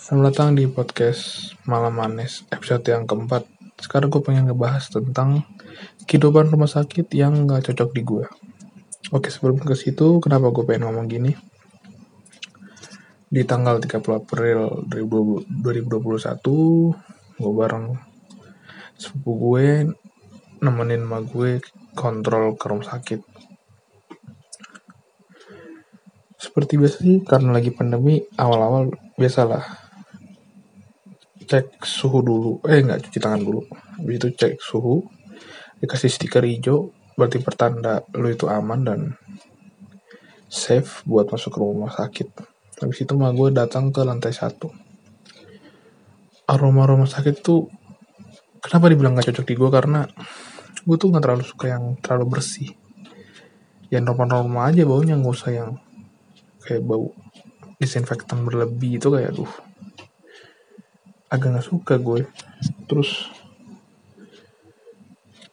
Selamat datang di podcast Malam Manis episode yang keempat. Sekarang gue pengen ngebahas tentang kehidupan rumah sakit yang gak cocok di gue. Oke sebelum ke situ, kenapa gue pengen ngomong gini? Di tanggal 30 April 2021, gue bareng sepupu gue nemenin sama gue kontrol ke rumah sakit. Seperti biasa sih, karena lagi pandemi, awal-awal biasalah cek suhu dulu. Eh nggak cuci tangan dulu. Habis itu cek suhu dikasih stiker hijau berarti pertanda lu itu aman dan safe buat masuk ke rumah sakit. Habis itu mah gue datang ke lantai satu. Aroma rumah sakit itu kenapa dibilang gak cocok di gue karena gue tuh nggak terlalu suka yang terlalu bersih. Yang normal-normal aja baunya nggak usah yang kayak bau disinfektan berlebih itu kayak aduh agak nggak suka gue. Terus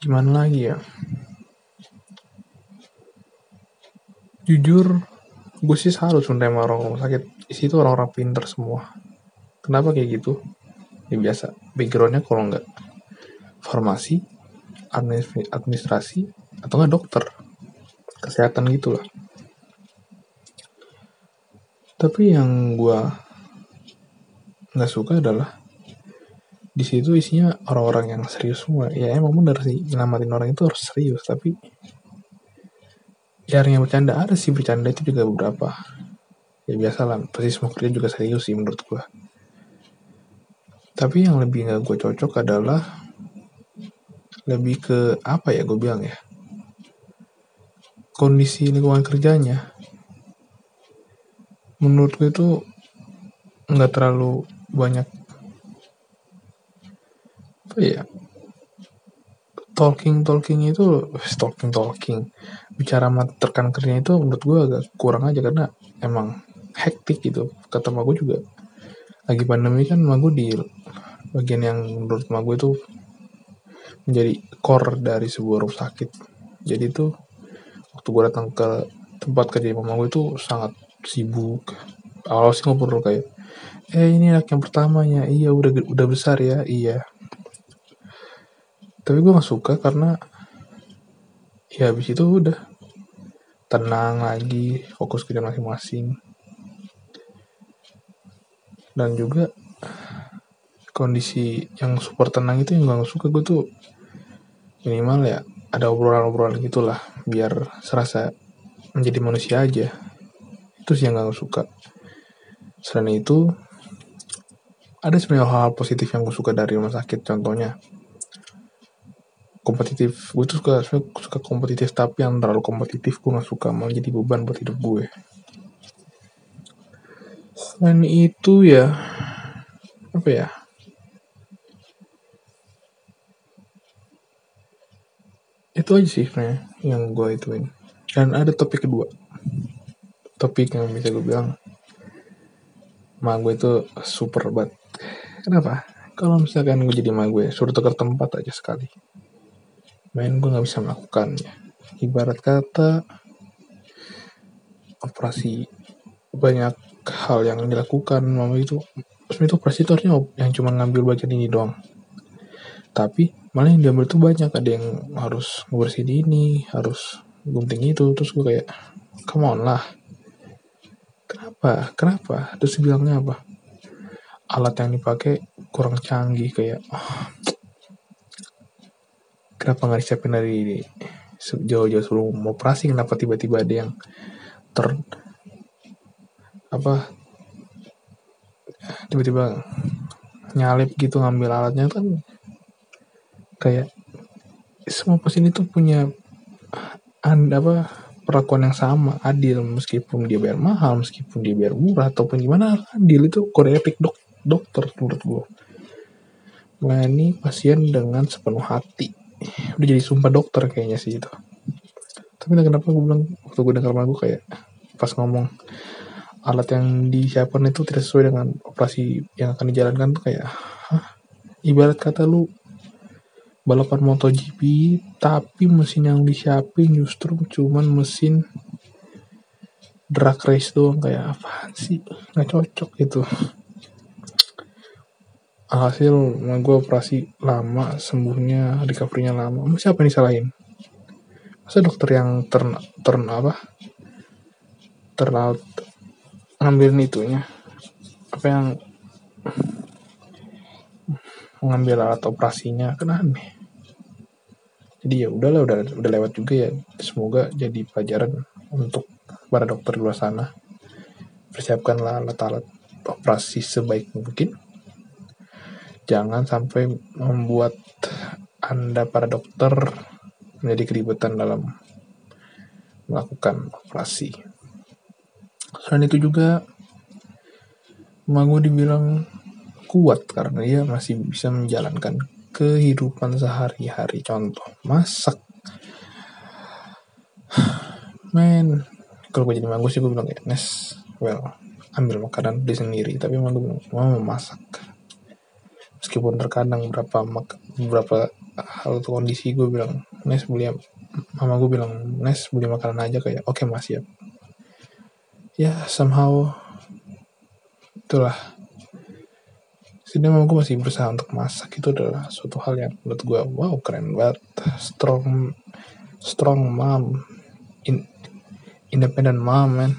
gimana lagi ya? Jujur gue sih salut sebenernya sama orang rumah sakit. Di situ orang-orang pinter semua. Kenapa kayak gitu? Ya biasa backgroundnya kalau nggak farmasi administrasi atau nggak dokter. Kesehatan gitulah. Tapi yang gue nggak suka adalah di situ isinya orang-orang yang serius semua. Ya emang bener sih nyelamatin orang itu harus serius tapi jarang yang bercanda. Ada sih bercanda itu juga beberapa. Ya biasa lah pasti semua kerja juga serius sih menurut gua. Tapi yang lebih nggak gue cocok adalah lebih ke apa ya gue bilang ya? Kondisi lingkungan kerjanya. Menurut gue itu nggak terlalu banyak ya talking talking itu talking talking. Bicara sama terkan kerjanya itu menurut gue agak kurang aja karena emang hektik gitu. Kata gue juga lagi pandemi kan gue di bagian yang menurut gue itu menjadi core dari sebuah rumah sakit. Jadi tuh waktu gue datang ke tempat kerja mama gue itu sangat sibuk. Awal sih ngobrol kayak eh ini anak yang pertamanya. Iya udah udah besar ya. Iya tapi gue gak suka karena ya habis itu udah tenang lagi fokus kerja masing-masing. Dan juga kondisi yang super tenang itu yang gue gak suka gue tuh minimal ya ada obrolan-obrolan gitulah biar serasa menjadi manusia aja. Itu sih yang gak suka. Selain itu ada sebenarnya hal-hal positif yang gue suka dari rumah sakit contohnya kompetitif. Gue tuh suka suka kompetitif tapi yang terlalu kompetitif gue gak suka. Mau jadi beban buat hidup gue. Selain itu ya apa ya? Itu aja sih yang gue ituin. Dan ada topik kedua. Topik yang bisa gue bilang ma gue itu super banget. Kenapa? Kalau misalkan gue jadi ma gue suruh tukar tempat aja sekali main gue nggak bisa melakukannya ibarat kata operasi banyak hal yang dilakukan. Mama itu sebenarnya itu operasi itu harusnya yang cuma ngambil bagian ini doang. Tapi malah yang diambil tuh banyak. Ada yang harus ngebersihin ini harus gunting itu. Terus gue kayak come on lah. Kenapa? Kenapa? Terus bilangnya apa? Alat yang dipakai kurang canggih. Kayak oh, kenapa nggak disiapin dari jauh-jauh sebelum operasi kenapa tiba-tiba ada yang ter apa tiba-tiba nyalip gitu ngambil alatnya kan kayak semua ini tuh punya anda apa perlakuan yang sama adil meskipun dia bayar mahal meskipun dia bayar murah ataupun gimana adil itu kode etik dok dokter menurut gue melayani pasien dengan sepenuh hati udah jadi sumpah dokter kayaknya sih itu. Tapi kenapa gue bilang waktu gue dengar lagu kayak pas ngomong alat yang disiapkan itu tidak sesuai dengan operasi yang akan dijalankan tuh kayak Hah? ibarat kata lu balapan MotoGP tapi mesin yang disiapin justru cuman mesin drag race doang. Kayak apa sih? Nggak cocok gitu hasil gue operasi lama sembuhnya recovery-nya lama. Siapa nih salahin? Masa dokter yang turn turn apa? Terlalu ngambil itunya? Apa yang mengambil alat operasinya? Kan aneh. Jadi ya udahlah udah udah lewat juga ya. Semoga jadi pelajaran untuk para dokter di luar sana. Persiapkanlah alat-alat operasi sebaik mungkin jangan sampai membuat anda para dokter menjadi keributan dalam melakukan operasi. Selain itu juga Mago dibilang kuat karena dia masih bisa menjalankan kehidupan sehari-hari. Contoh, masak. Men, kalau gue jadi Mago sih gue bilang ya, Nes, well, ambil makanan di sendiri. Tapi Mago bilang, mau memasak meskipun terkadang berapa beberapa hal kondisi gue bilang Nes beli mama gue bilang Nes beli makanan aja kayak oke okay, mas ya ya somehow itulah. Sedangkan gue masih berusaha untuk masak itu adalah suatu hal yang menurut gue wow keren banget. Strong strong mom. In, independent mom man.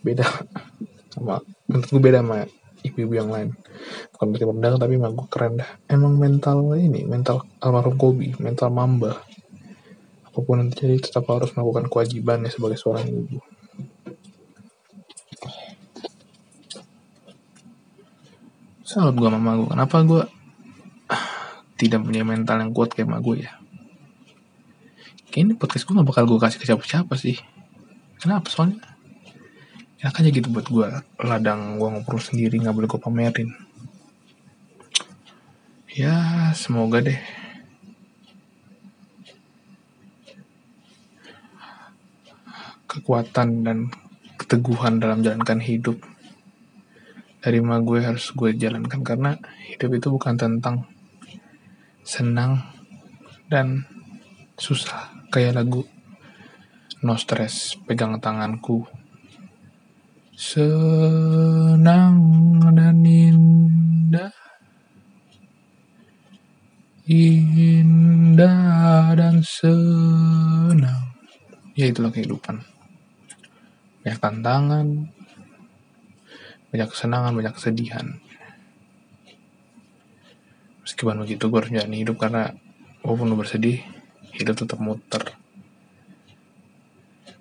Beda sama menurut gue beda sama ibu-ibu yang lain. Bukan berarti rendah tapi emang gue keren dah. Emang mental ini mental almarhum Kobi mental mamba. Apa pun yang terjadi tetap harus melakukan kewajibannya sebagai seorang ibu. Salut gue mama gue kenapa gue tidak punya mental yang kuat kayak mama gue ya? Kayaknya podcast gue gak bakal gue kasih ke siapa-siapa sih. Kenapa soalnya enak aja gitu buat gue ladang gue ngobrol sendiri nggak boleh gue pamerin. Ya semoga deh. Kekuatan dan keteguhan dalam jalankan hidup dari ma gue harus gue jalankan. Karena hidup itu bukan tentang senang dan susah. Kayak lagu no stress pegang tanganku senang dan indah. Indah dan senang. Ya itulah kehidupan. Banyak tantangan banyak kesenangan banyak kesedihan. Meskipun begitu gue harus menjalani hidup karena walaupun lu bersedih hidup tetap muter.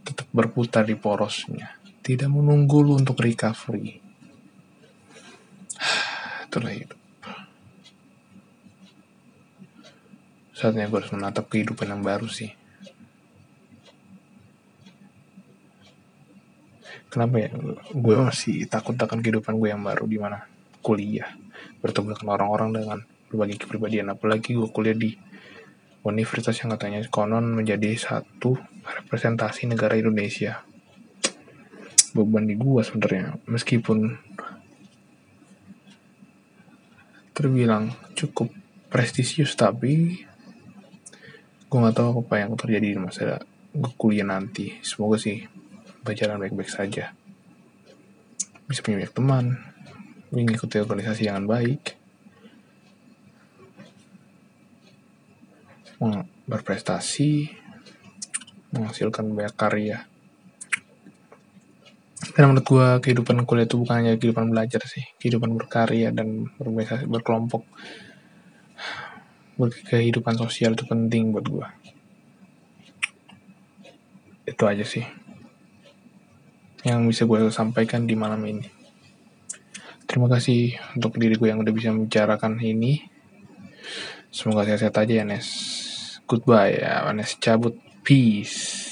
Tetap berputar di porosnya tidak menunggu lu untuk recovery. Itulah hidup. Saatnya gue harus menatap kehidupan yang baru sih. Kenapa ya? Gue masih takut akan kehidupan gue yang baru di mana kuliah, bertemu dengan orang-orang dengan berbagai kepribadian. Apalagi gue kuliah di universitas yang katanya konon menjadi satu representasi negara Indonesia beban di gua sebenarnya. Meskipun terbilang cukup prestisius tapi gue nggak tahu apa yang terjadi di masa gue kuliah nanti. Semoga sih berjalan baik-baik saja. Bisa punya banyak teman mengikuti organisasi yang baik. Berprestasi menghasilkan banyak karya karena menurut gue kehidupan kuliah itu bukan hanya kehidupan belajar sih. Kehidupan berkarya dan berorganisasi berkelompok. Kehidupan sosial itu penting buat gue itu aja sih. Yang bisa gue sampaikan di malam ini. Terima kasih untuk diri gue yang udah bisa membicarakan ini. Semoga sehat-sehat aja ya Nes. Goodbye ya Nes. Cabut. Peace